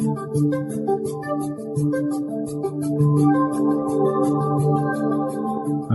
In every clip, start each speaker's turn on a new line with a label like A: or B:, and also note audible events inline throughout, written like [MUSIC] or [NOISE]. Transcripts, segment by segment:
A: I'm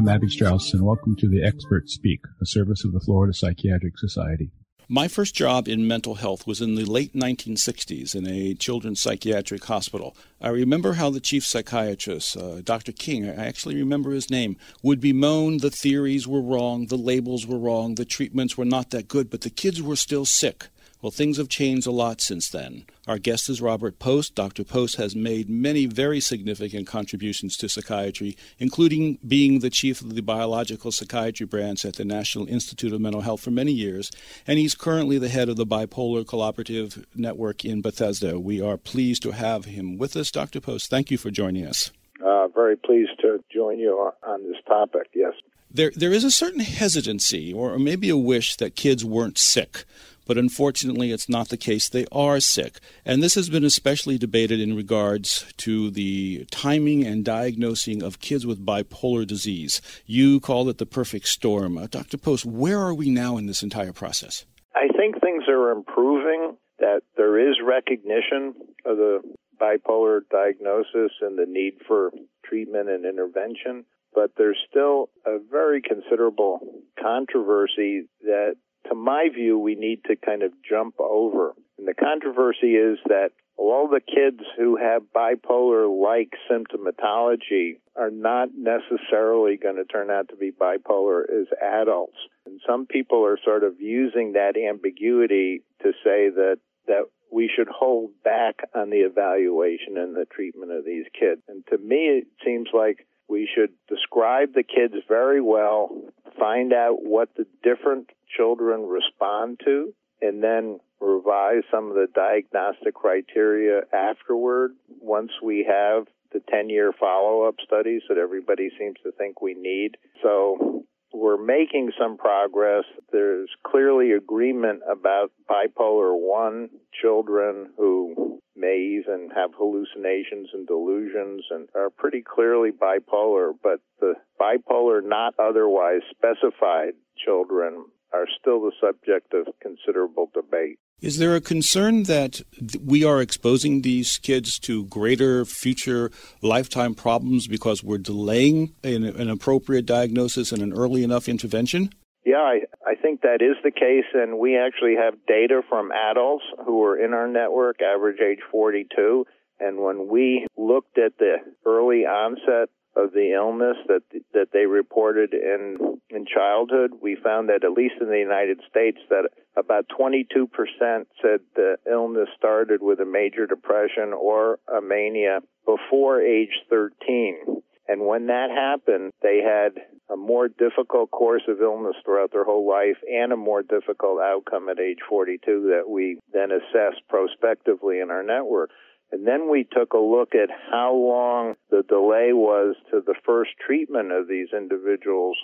A: Abby Strauss, and welcome to the Expert Speak, a service of the Florida Psychiatric Society.
B: My first job in mental health was in the late 1960s in a children's psychiatric hospital. I remember how the chief psychiatrist, uh, Dr. King, I actually remember his name, would bemoan the theories were wrong, the labels were wrong, the treatments were not that good, but the kids were still sick. Well, things have changed a lot since then. Our guest is Robert Post. Dr. Post has made many very significant contributions to psychiatry, including being the chief of the biological psychiatry branch at the National Institute of Mental Health for many years, and he's currently the head of the Bipolar Collaborative Network in Bethesda. We are pleased to have him with us, Dr. Post. Thank you for joining us.
C: Uh, very pleased to join you on this topic, yes.
B: There, there is a certain hesitancy, or maybe a wish, that kids weren't sick but unfortunately it's not the case. They are sick. And this has been especially debated in regards to the timing and diagnosing of kids with bipolar disease. You call it the perfect storm. Uh, Dr. Post, where are we now in this entire process?
C: I think things are improving, that there is recognition of the bipolar diagnosis and the need for treatment and intervention but there's still a very considerable controversy that to my view, we need to kind of jump over. And the controversy is that all the kids who have bipolar like symptomatology are not necessarily going to turn out to be bipolar as adults. And some people are sort of using that ambiguity to say that, that we should hold back on the evaluation and the treatment of these kids. And to me, it seems like we should describe the kids very well, find out what the different children respond to, and then revise some of the diagnostic criteria afterward once we have the 10 year follow up studies that everybody seems to think we need. So we're making some progress. There's clearly agreement about bipolar 1 children who may even have hallucinations and delusions and are pretty clearly bipolar, but the bipolar not otherwise specified children are still the subject of considerable debate.
B: Is there a concern that we are exposing these kids to greater future lifetime problems because we're delaying an, an appropriate diagnosis and an early enough intervention?
C: Yeah, I, I think that is the case, and we actually have data from adults who are in our network, average age 42. And when we looked at the early onset of the illness that that they reported in in childhood, we found that at least in the United States that about 22% said the illness started with a major depression or a mania before age 13. And when that happened, they had a more difficult course of illness throughout their whole life and a more difficult outcome at age 42 that we then assessed prospectively in our network. And then we took a look at how long the delay was to the first treatment of these individuals.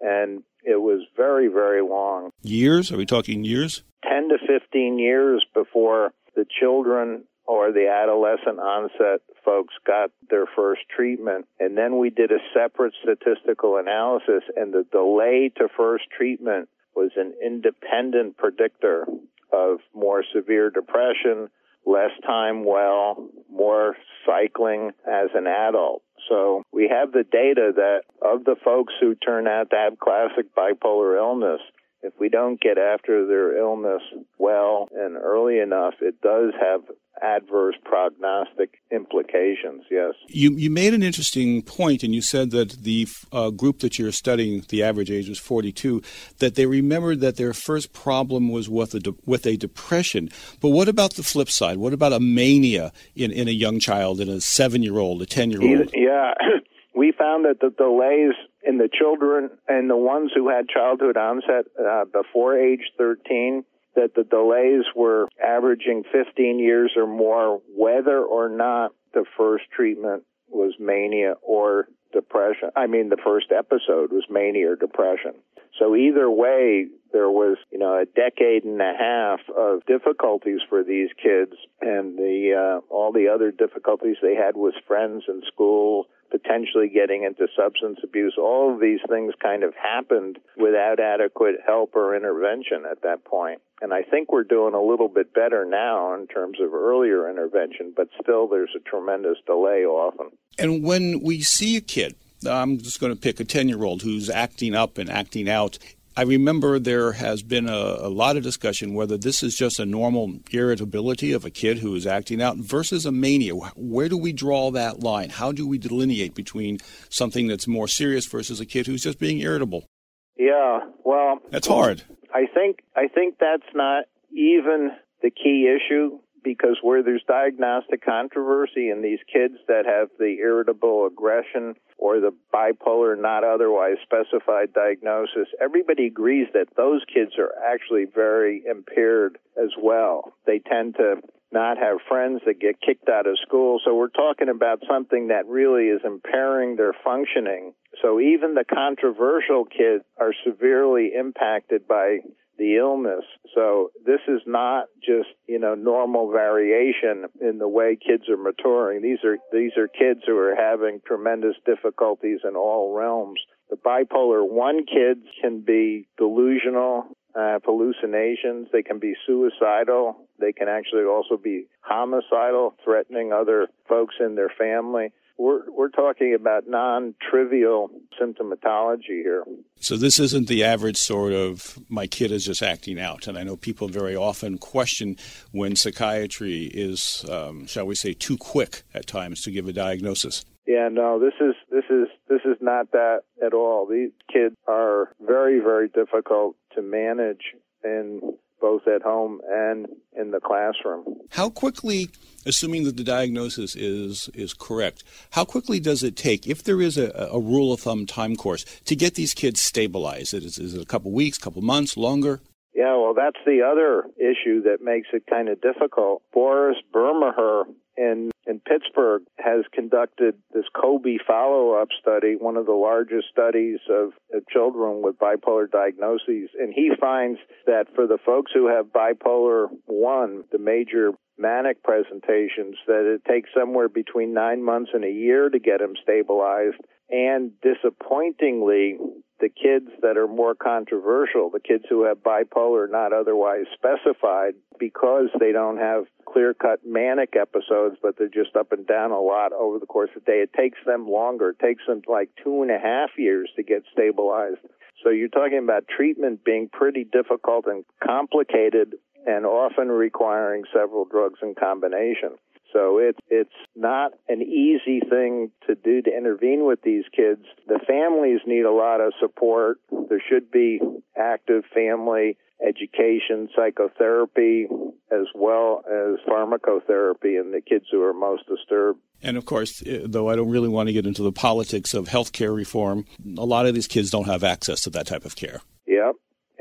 C: And it was very, very long.
B: Years? Are we talking years?
C: 10 to 15 years before the children or the adolescent onset folks got their first treatment. And then we did a separate statistical analysis, and the delay to first treatment was an independent predictor of more severe depression, less time well, more cycling as an adult. So we have the data that of the folks who turn out to have classic bipolar illness, if we don't get after their illness well and early enough, it does have adverse prognostic implications, yes.
B: You, you made an interesting point, and you said that the uh, group that you're studying, the average age was 42, that they remembered that their first problem was with a, de- with a depression. But what about the flip side? What about a mania in, in a young child, in a seven year old, a 10 year old?
C: Yeah. [CLEARS THROAT] we found that the delays in the children and the ones who had childhood onset uh, before age 13 that the delays were averaging 15 years or more whether or not the first treatment was mania or depression. I mean, the first episode was mania or depression. So either way, there was, you know, a decade and a half of difficulties for these kids and the, uh, all the other difficulties they had with friends and school, potentially getting into substance abuse. All of these things kind of happened without adequate help or intervention at that point. And I think we're doing a little bit better now in terms of earlier intervention, but still there's a tremendous delay often.
B: And when we see a kid, I'm just going to pick a 10 year old who's acting up and acting out. I remember there has been a, a, lot of discussion whether this is just a normal irritability of a kid who is acting out versus a mania. Where do we draw that line? How do we delineate between something that's more serious versus a kid who's just being irritable?
C: Yeah, well,
B: that's hard.
C: I think I think that's not even the key issue because where there's diagnostic controversy in these kids that have the irritable aggression or the bipolar not otherwise specified diagnosis, everybody agrees that those kids are actually very impaired as well. They tend to not have friends that get kicked out of school. So we're talking about something that really is impairing their functioning. So even the controversial kids are severely impacted by the illness. So this is not just, you know, normal variation in the way kids are maturing. These are, these are kids who are having tremendous difficulties in all realms. The bipolar 1 kids can be delusional, uh, hallucinations. They can be suicidal. They can actually also be homicidal, threatening other folks in their family we're we're talking about non-trivial symptomatology here.
B: So this isn't the average sort of my kid is just acting out, and I know people very often question when psychiatry is, um, shall we say, too quick at times to give a diagnosis.
C: Yeah, no, this is this is this is not that at all. These kids are very very difficult to manage and both at home and in the classroom.
B: How quickly, assuming that the diagnosis is is correct, how quickly does it take, if there is a, a rule of thumb time course, to get these kids stabilized? Is, is it a couple weeks, couple months, longer?
C: Yeah, well, that's the other issue that makes it kind of difficult. Boris Birmaher in in Pittsburgh has conducted this COBY follow-up study, one of the largest studies of, of children with bipolar diagnoses, and he finds that for the folks who have bipolar 1, the major manic presentations, that it takes somewhere between 9 months and a year to get them stabilized, and disappointingly, the kids that are more controversial, the kids who have bipolar not otherwise specified, because they don't have clear cut manic episodes, but they're just up and down a lot over the course of the day, it takes them longer. It takes them like two and a half years to get stabilized. So you're talking about treatment being pretty difficult and complicated and often requiring several drugs in combination. So it's it's not an easy thing to do to intervene with these kids. The families need a lot of support. There should be active family education, psychotherapy, as well as pharmacotherapy in the kids who are most disturbed.
B: And of course, eh, though I don't really want to get into the politics of healthcare reform, a lot of these kids don't have access to that type of care.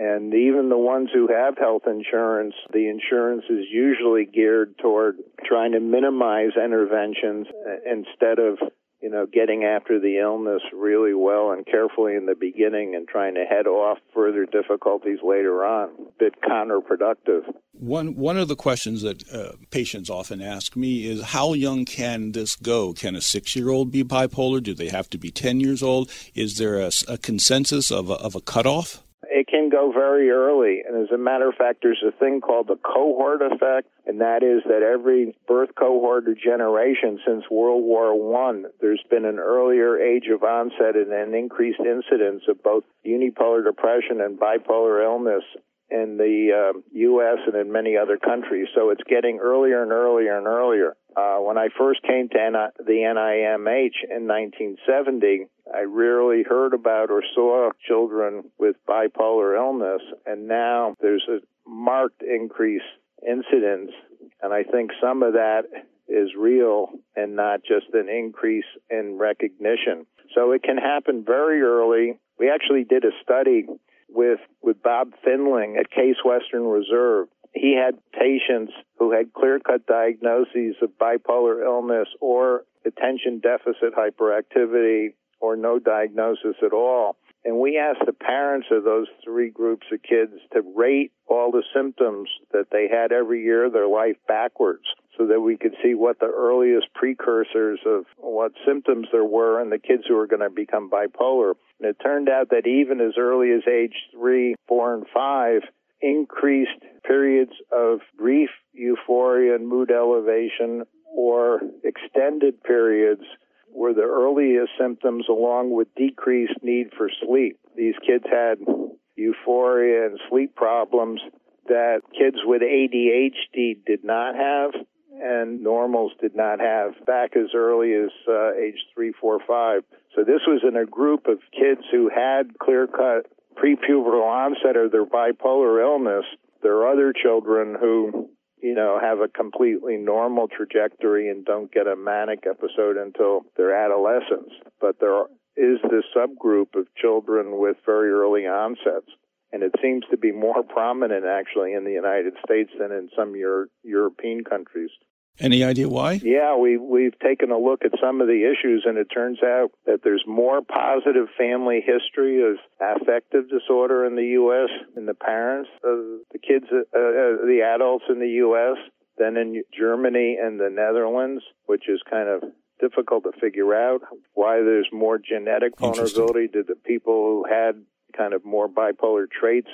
C: And even the ones who have health insurance, the insurance is usually geared toward trying to minimize interventions instead of, you know, getting after the illness really well and carefully in the beginning and trying to head off further difficulties later on. A bit counterproductive.
B: One one of the questions that uh, patients often ask me is how young can this go? Can a six year old be bipolar? Do they have to be ten years old? Is there a, a consensus of a, of a cutoff?
C: It can go very early. And as a matter of fact, there's a thing called the cohort effect, and that is that every birth cohort or generation since World War One, there's been an earlier age of onset and an increased incidence of both unipolar depression and bipolar illness in the uh, U.S. and in many other countries. So it's getting earlier and earlier and earlier. Uh, when I first came to N- the NIMH in 1970, I rarely heard about or saw children with bipolar illness, and now there's a marked increase incidence, and I think some of that is real and not just an increase in recognition. So it can happen very early. We actually did a study with with Bob Findling at Case Western Reserve. He had patients who had clear-cut diagnoses of bipolar illness or attention deficit hyperactivity or no diagnosis at all. And we asked the parents of those three groups of kids to rate all the symptoms that they had every year of their life backwards. So that we could see what the earliest precursors of what symptoms there were in the kids who were going to become bipolar. And it turned out that even as early as age three, four, and five, increased periods of grief, euphoria, and mood elevation, or extended periods were the earliest symptoms along with decreased need for sleep. These kids had euphoria and sleep problems that kids with ADHD did not have and normals did not have back as early as uh, age three, four, five. So this was in a group of kids who had clear cut prepubertal onset of their bipolar illness. There are other children who, you know, have a completely normal trajectory and don't get a manic episode until their adolescence. But there is this subgroup of children with very early onsets and it seems to be more prominent actually in the United States than in some Euro- European countries.
B: Any idea why?
C: Yeah, we we've taken a look at some of the issues, and it turns out that there's more positive family history of affective disorder in the U.S. in the parents of the kids, uh, uh, the adults in the U.S. than in Germany and the Netherlands, which is kind of difficult to figure out why there's more genetic vulnerability to the people who had kind of more bipolar traits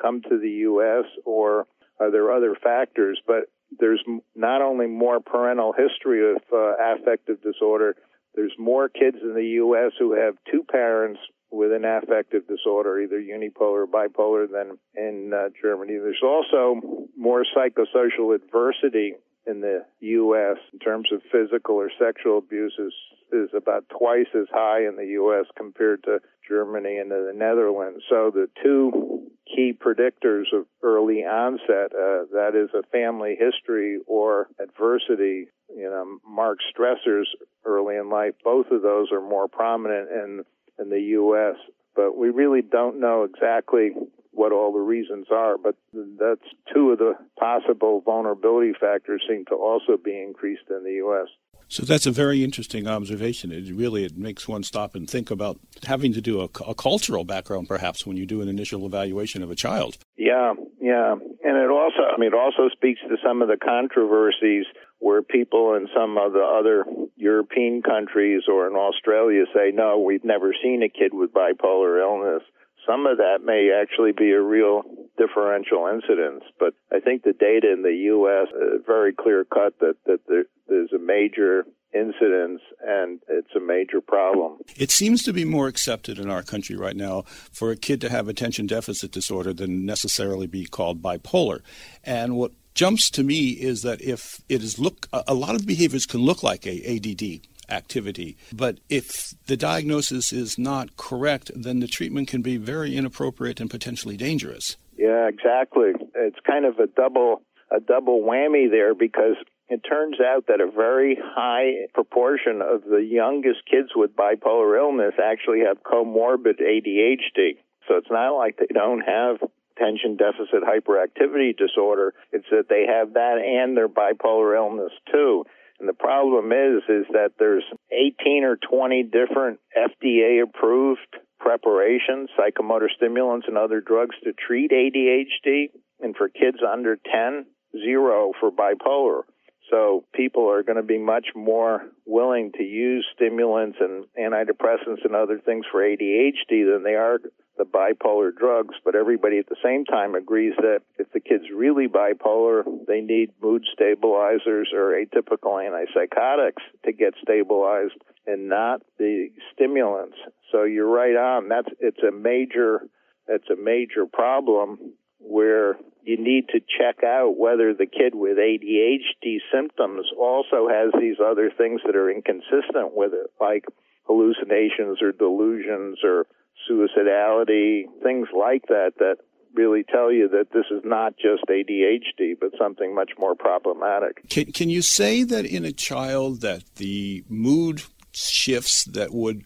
C: come to the U.S. or are there other factors? But there's not only more parental history of uh, affective disorder, there's more kids in the U.S. who have two parents with an affective disorder, either unipolar or bipolar, than in uh, Germany. There's also more psychosocial adversity in the U.S. in terms of physical or sexual abuse is, is about twice as high in the U.S. compared to Germany and the Netherlands. So the two key predictors of early onset, uh, that is a family history or adversity, you know, marked stressors early in life, both of those are more prominent in, in the U.S. But we really don't know exactly what all the reasons are, but that's two of the possible vulnerability factors seem to also be increased in the U.S.
B: So that's a very interesting observation. It really it makes one stop and think about having to do a, a, cultural background, perhaps, when you do an initial evaluation of a child.
C: Yeah, yeah, and it also, I mean, it also speaks to some of the controversies where people in some of the other European countries or in Australia say, "No, we've never seen a kid with bipolar illness." some of that may actually be a real differential incidence. But I think the data in the U.S. is uh, very clear cut that, that there, there's a major incidence and it's a major problem.
B: It seems to be more accepted in our country right now for a kid to have attention deficit disorder than necessarily be called bipolar. And what jumps to me is that if it is look a lot of behaviors can look like a ADD activity. But if the diagnosis is not correct, then the treatment can be very inappropriate and potentially dangerous.
C: Yeah, exactly. It's kind of a double a double whammy there because it turns out that a very high proportion of the youngest kids with bipolar illness actually have comorbid ADHD. So it's not like they don't have attention deficit hyperactivity disorder. It's that they have that and their bipolar illness too. And the problem is, is that there's 18 or 20 different FDA approved preparations, psychomotor stimulants and other drugs to treat ADHD. And for kids under 10, zero for bipolar. So people are going to be much more willing to use stimulants and antidepressants and other things for ADHD than they are the bipolar drugs, but everybody at the same time agrees that if the kid's really bipolar, they need mood stabilizers or atypical antipsychotics to get stabilized and not the stimulants. So you're right on. That's it's a major it's a major problem where you need to check out whether the kid with ADHD symptoms also has these other things that are inconsistent with it, like hallucinations or delusions or suicidality, things like that, that really tell you that this is not just ADHD, but something much more problematic.
B: Can, can you say that in a child that the mood shifts that would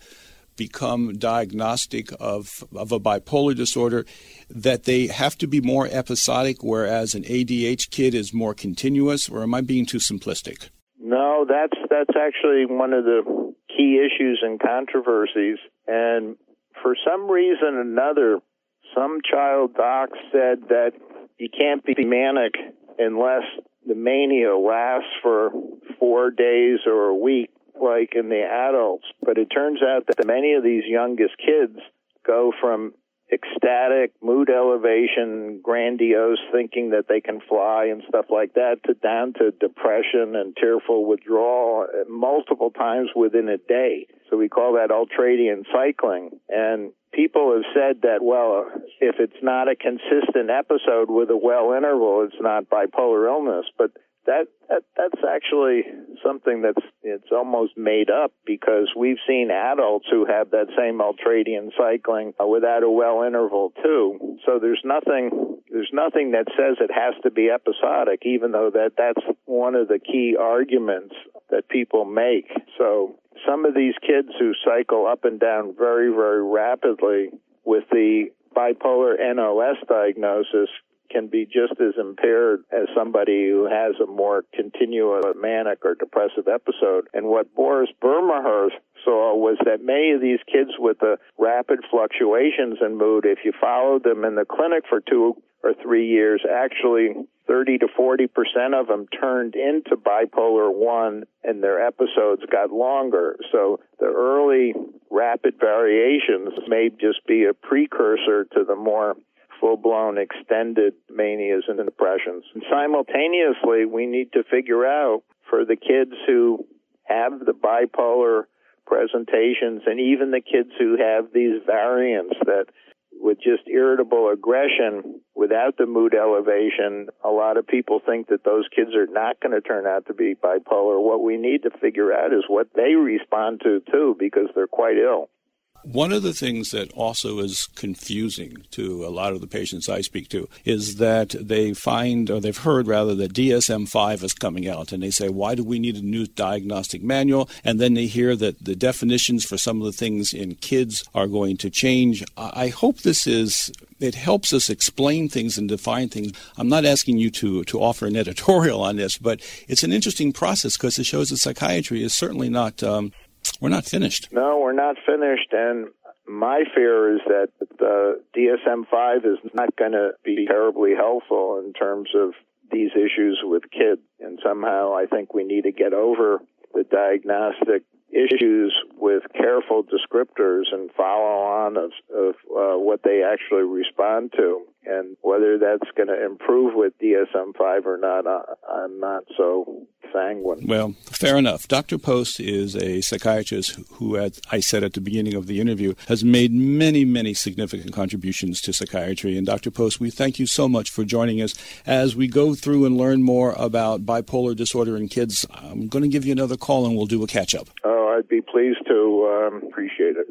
B: become diagnostic of, of a bipolar disorder, that they have to be more episodic, whereas an ADH kid is more continuous, or am I being too simplistic?
C: No, that's that's actually one of the key issues and controversies. And for some reason or another, some child docs said that you can't be manic unless the mania lasts for four days or a week, like in the adults. But it turns out that many of these youngest kids go from ecstatic, mood elevation, grandiose, thinking that they can fly and stuff like that, to down to depression and tearful withdrawal uh, multiple times within a day. So we call that ultradian cycling. And people have said that, well, if it's not a consistent episode with a well interval, it's not bipolar illness. But that, that that's actually something that's it's almost made up because we've seen adults who have that same ultradian cycling without a well interval too. So there's nothing there's nothing that says it has to be episodic, even though that that's one of the key arguments that people make. So some of these kids who cycle up and down very very rapidly with the bipolar NOS diagnosis can be just as impaired as somebody who has a more continuous manic or depressive episode. And what Boris Birmaher saw was that many of these kids with the rapid fluctuations in mood, if you followed them in the clinic for two or three years, actually 30 to 40 percent of them turned into bipolar 1 and their episodes got longer. So the early rapid variations may just be a precursor to the more full blown extended manias and depressions. And simultaneously, we need to figure out for the kids who have the bipolar presentations and even the kids who have these variants that with just irritable aggression without the mood elevation, a lot of people think that those kids are not going to turn out to be bipolar. What we need to figure out is what they respond to too, because they're quite ill.
B: One of the things that also is confusing to a lot of the patients I speak to is that they find, or they've heard rather, that DSM 5 is coming out. And they say, why do we need a new diagnostic manual? And then they hear that the definitions for some of the things in kids are going to change. I hope this is it helps us explain things and define things. I'm not asking you to, to offer an [LAUGHS] editorial on this, but it's an interesting process because it shows that psychiatry is certainly not um, we're not finished.
C: No, we're not finished. And my fear is that the DSM 5 is not going to be terribly helpful in terms of these issues with kids. And somehow I think we need to get over the diagnostic issues with careful descriptors and follow on of, of uh, what they actually respond to. And whether that's going to improve with DSM 5 or not, I'm not so sanguine.
B: Well, fair enough. Dr. Post is a psychiatrist who, as I said at the beginning of the interview, has made many, many significant contributions to psychiatry. And Dr. Post, we thank you so much for joining us as we go through and learn more about bipolar disorder in kids. I'm going to give you another call and we'll do a catch up.
C: Oh, I'd be pleased to. Um, appreciate it.